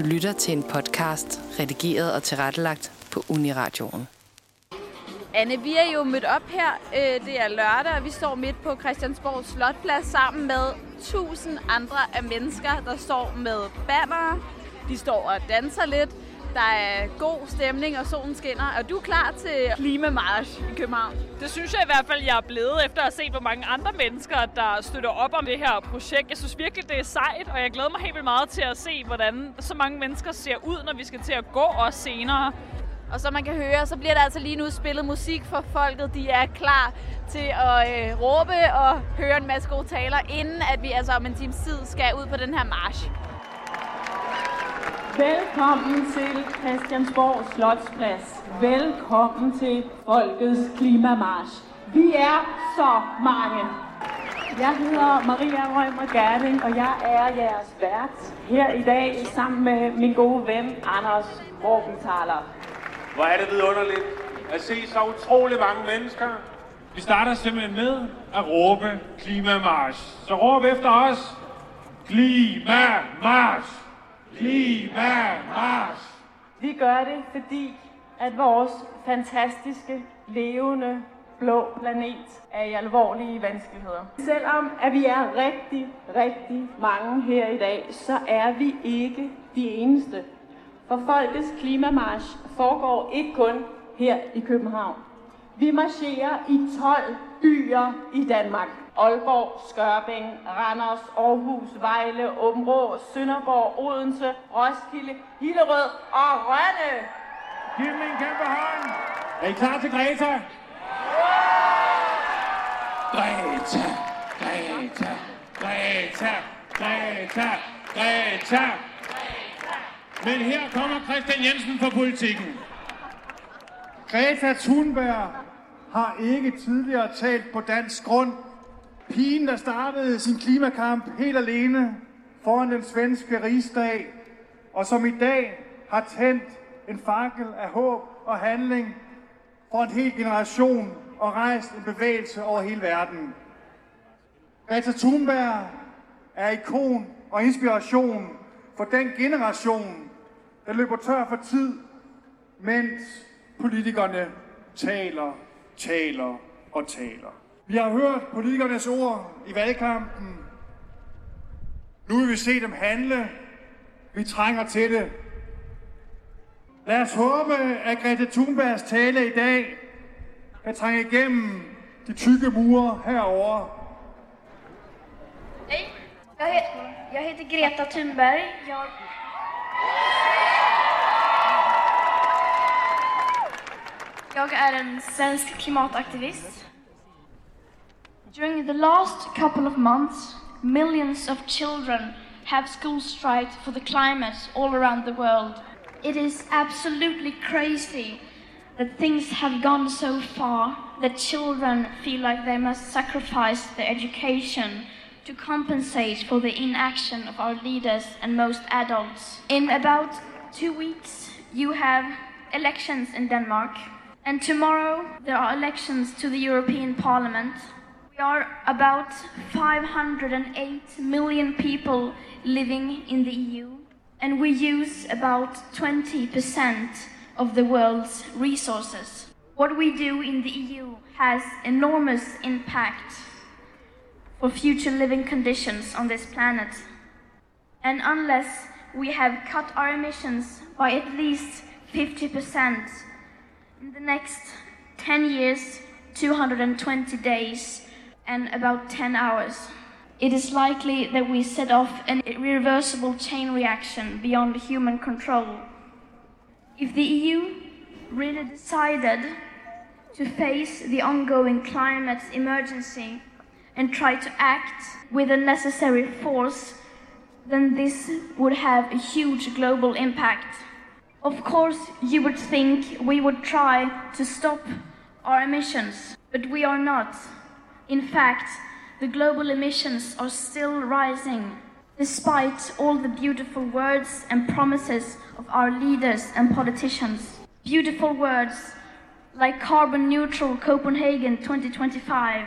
Du lytter til en podcast, redigeret og tilrettelagt på Uniradioen. Anne, vi er jo mødt op her. Øh, det er lørdag, og vi står midt på Christiansborg Slotplads sammen med tusind andre af mennesker, der står med bannere. De står og danser lidt. Der er god stemning, og solen skinner. Er du klar til klimamarsch i København? Det synes jeg i hvert fald, jeg er blevet efter at have set, hvor mange andre mennesker, der støtter op om det her projekt. Jeg synes virkelig, det er sejt, og jeg glæder mig helt vildt meget til at se, hvordan så mange mennesker ser ud, når vi skal til at gå også senere. Og som man kan høre, så bliver der altså lige nu spillet musik for folket. De er klar til at øh, råbe og høre en masse gode taler, inden at vi altså om en times tid skal ud på den her march. Velkommen til Christiansborg Slotsplads. Velkommen til Folkets Klimamarsch. Vi er så mange. Jeg hedder Maria Rømer Gerding, og jeg er jeres vært her i dag sammen med min gode ven Anders Morgenthaler. Hvor er det vidunderligt at se så utrolig mange mennesker. Vi starter simpelthen med at råbe klimamarsch. Så råb efter os. Klimamarsch! Klimamarsch! Vi gør det, fordi at vores fantastiske, levende, blå planet er i alvorlige vanskeligheder. Selvom at vi er rigtig, rigtig mange her i dag, så er vi ikke de eneste. For Folkets Klimamarsch foregår ikke kun her i København. Vi marcherer i 12 byer i Danmark. Aalborg, Skørping, Randers, Aarhus, Vejle, Åbenrå, Sønderborg, Odense, Roskilde, Hillerød og Rønne. Giv dem en kæmpe hånd. Er I klar til Greta? Greta, Greta, Greta, Greta, Greta. Men her kommer Christian Jensen fra politikken. Greta Thunberg har ikke tidligere talt på dansk grund. Pigen, der startede sin klimakamp helt alene foran den svenske rigsdag, og som i dag har tændt en fakkel af håb og handling for en hel generation og rejst en bevægelse over hele verden. Greta Thunberg er ikon og inspiration for den generation, der løber tør for tid, mens politikerne taler, taler og taler. Vi har hørt politikernes ord i valgkampen. Nu vil vi se dem handle. Vi trænger til det. Lad os håbe, at Greta Thunbergs tale i dag kan trænge igennem de tykke mure herovre. Hej, jeg, he jeg heter Greta Thunberg. Jeg... Jag är en svensk klimataktivist. During the last couple of months, millions of children have school strikes for the climate all around the world. It is absolutely crazy that things have gone so far that children feel like they must sacrifice their education to compensate for the inaction of our leaders and most adults. In about two weeks, you have elections in Denmark, and tomorrow there are elections to the European Parliament. We are about 508 million people living in the EU, and we use about 20% of the world's resources. What we do in the EU has enormous impact for future living conditions on this planet. And unless we have cut our emissions by at least 50% in the next 10 years, 220 days, and about 10 hours, it is likely that we set off an irreversible chain reaction beyond human control. If the EU really decided to face the ongoing climate emergency and try to act with the necessary force, then this would have a huge global impact. Of course, you would think we would try to stop our emissions, but we are not. In fact, the global emissions are still rising, despite all the beautiful words and promises of our leaders and politicians. Beautiful words like carbon neutral Copenhagen 2025.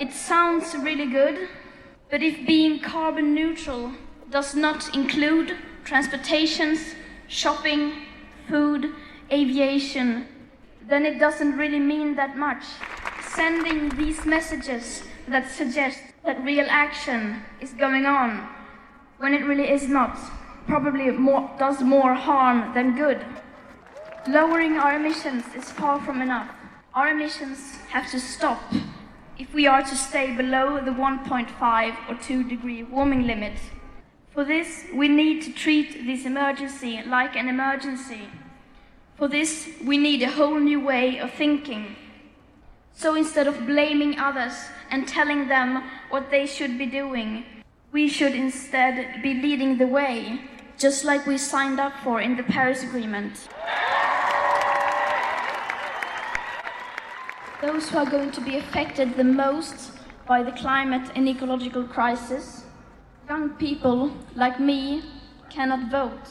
It sounds really good, but if being carbon neutral does not include transportations, shopping, food, aviation, then it doesn't really mean that much. Sending these messages that suggest that real action is going on when it really is not probably more, does more harm than good. Lowering our emissions is far from enough. Our emissions have to stop if we are to stay below the 1.5 or 2 degree warming limit. For this, we need to treat this emergency like an emergency. For this, we need a whole new way of thinking. So instead of blaming others and telling them what they should be doing, we should instead be leading the way, just like we signed up for in the Paris Agreement. Those who are going to be affected the most by the climate and ecological crisis, young people like me, cannot vote.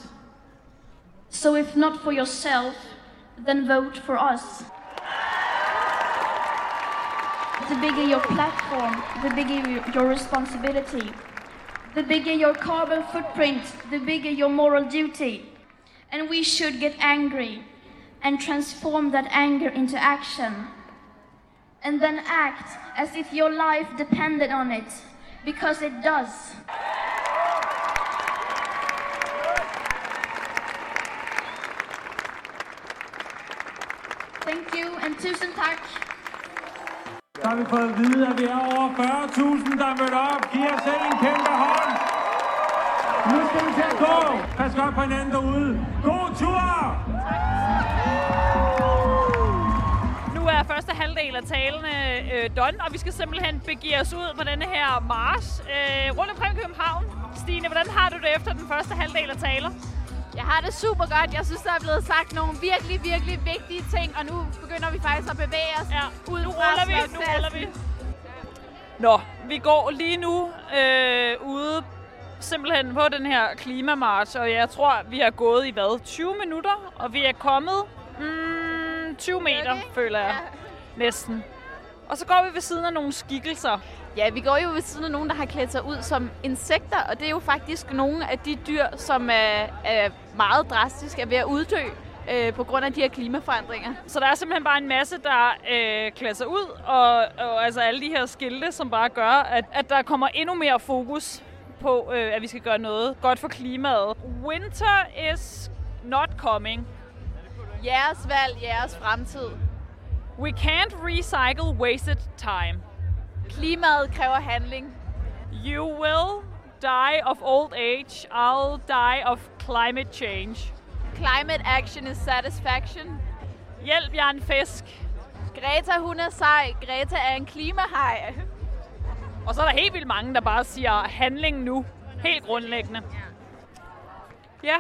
So if not for yourself, then vote for us. The bigger your platform, the bigger your responsibility. The bigger your carbon footprint, the bigger your moral duty. And we should get angry and transform that anger into action. And then act as if your life depended on it, because it does. Thank you, and tusind tak. Så har vi fået at vide, at vi er over 40.000, der er mødt op. Giv os selv en kæmpe hånd. Nu skal vi til at gå. Pas godt på hinanden derude. God tur! Øh, done, og vi skal simpelthen begive os ud på denne her march øh, rundt omkring København. Stine, hvordan har du det efter den første halvdel af taler? Jeg har det super godt. Jeg synes, der er blevet sagt nogle virkelig, virkelig vigtige ting, og nu begynder vi faktisk at bevæge os Ja, ud nu ruller vi, nu ruller vi. Nå, vi går lige nu øh, ude simpelthen på den her klimamarch, og jeg tror, vi har gået i hvad, 20 minutter, og vi er kommet mm, 20 meter, Okay. føler jeg. Næsten. Og så går vi ved siden af nogle skikkelser. Ja, vi går jo ved siden af nogen, der har klædt sig ud som insekter, og det er jo faktisk nogle af de dyr, som er, er meget drastisk er ved at uddø øh, på grund af de her klimaforandringer. Så der er simpelthen bare en masse, der øh, klæder sig ud, og, og altså alle de her skilte, som bare gør, at, at der kommer endnu mere fokus på, øh, at vi skal gøre noget godt for klimaet. Winter is not coming. Jeres valg, jeres fremtid. We can't recycle wasted time. Klimaet kræver handling. You will die of old age. I'll die of climate change. Climate action is satisfaction. Hjælp, jeg er en fisk. Greta, hun er sej. Greta er en klimahaj. Og så er der helt vildt mange, der bare siger handling nu. Helt grundlæggende. Ja,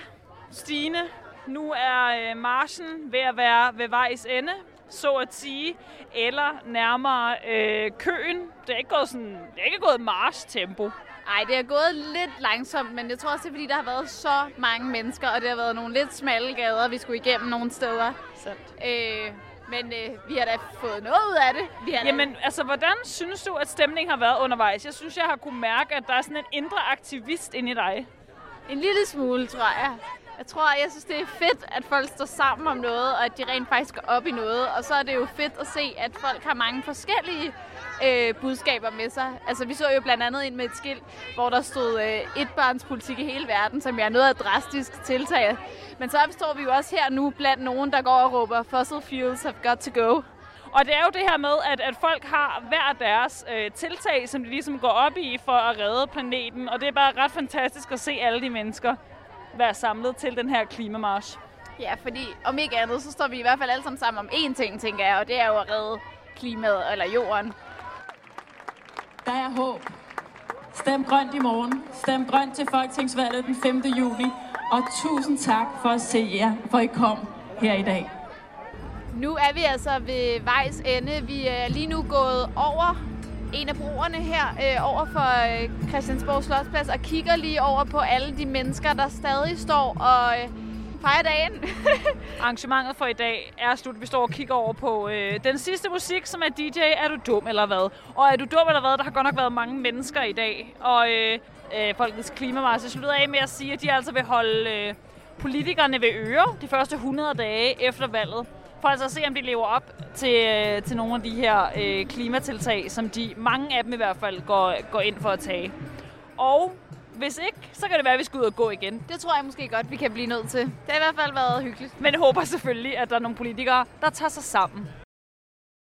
Stine, nu er øh, marchen ved at være ved vejs ende, så at sige, eller nærmere øh, køen. Det er ikke gået sådan, det er ikke gået march-tempo. Ej, det er gået lidt langsomt, men jeg tror også, det er, fordi der har været så mange mennesker, og det har været nogle lidt smalle gader, vi skulle igennem nogle steder. Sandt. Øh, men øh, vi har da fået noget ud af det. Vi har da- Jamen, altså, hvordan synes du, at stemningen har været undervejs? Jeg synes, jeg har kunne mærke, at der er sådan en indre aktivist inde i dig. En lille smule, tror jeg. Jeg tror, jeg synes, det er fedt, at folk står sammen om noget, og at de rent faktisk går op i noget. Og så er det jo fedt at se, at folk har mange forskellige øh, budskaber med sig. Altså, vi så jo blandt andet ind med et skilt, hvor der stod øh, etbarnspolitik i hele verden, som er noget af drastisk tiltag. Men så står vi jo også her nu blandt nogen, der går og råber, fossil fuels have got to go. Og det er jo det her med, at, at folk har hver deres øh, tiltag, som de ligesom går op i for at redde planeten. Og det er bare ret fantastisk at se alle de mennesker være samlet til den her klimamarsch. Ja, fordi om ikke andet, så står vi i hvert fald alle sammen sammen om én ting, tænker jeg, og det er jo at redde klimaet eller jorden. Der er håb. Stem grønt i morgen. Stem grønt til Folketingsvalget den 5. juli. Og tusind tak for at se jer, for I kom her i dag. Nu er vi altså ved vejs ende. Vi er lige nu gået over en af broerne her, øh, over for øh, Christiansborg Slotsplads, og kigger lige over på alle de mennesker, der stadig står og øh, fejrer dagen. Arrangementet for i dag er slut. Vi står og kigger over på øh, den sidste musik, som er DJ Er du dum eller hvad? Og er du dum eller hvad? Der har godt nok været mange mennesker i dag. Og øh, øh, Folkets Klimamarse slutter af med at sige, at de altså vil holde øh, politikerne ved øre de første 100 dage efter valget. For altså at se, om de lever op til, øh, til nogle af de her øh, klimatiltag, som de, mange af dem i hvert fald, går, går ind for at tage. Og hvis ikke, så kan det være, at vi skal ud og gå igen. Det tror jeg måske godt, vi kan blive nødt til. Det har i hvert fald været hyggeligt. Men jeg håber selvfølgelig, at der er nogle politikere, der tager sig sammen.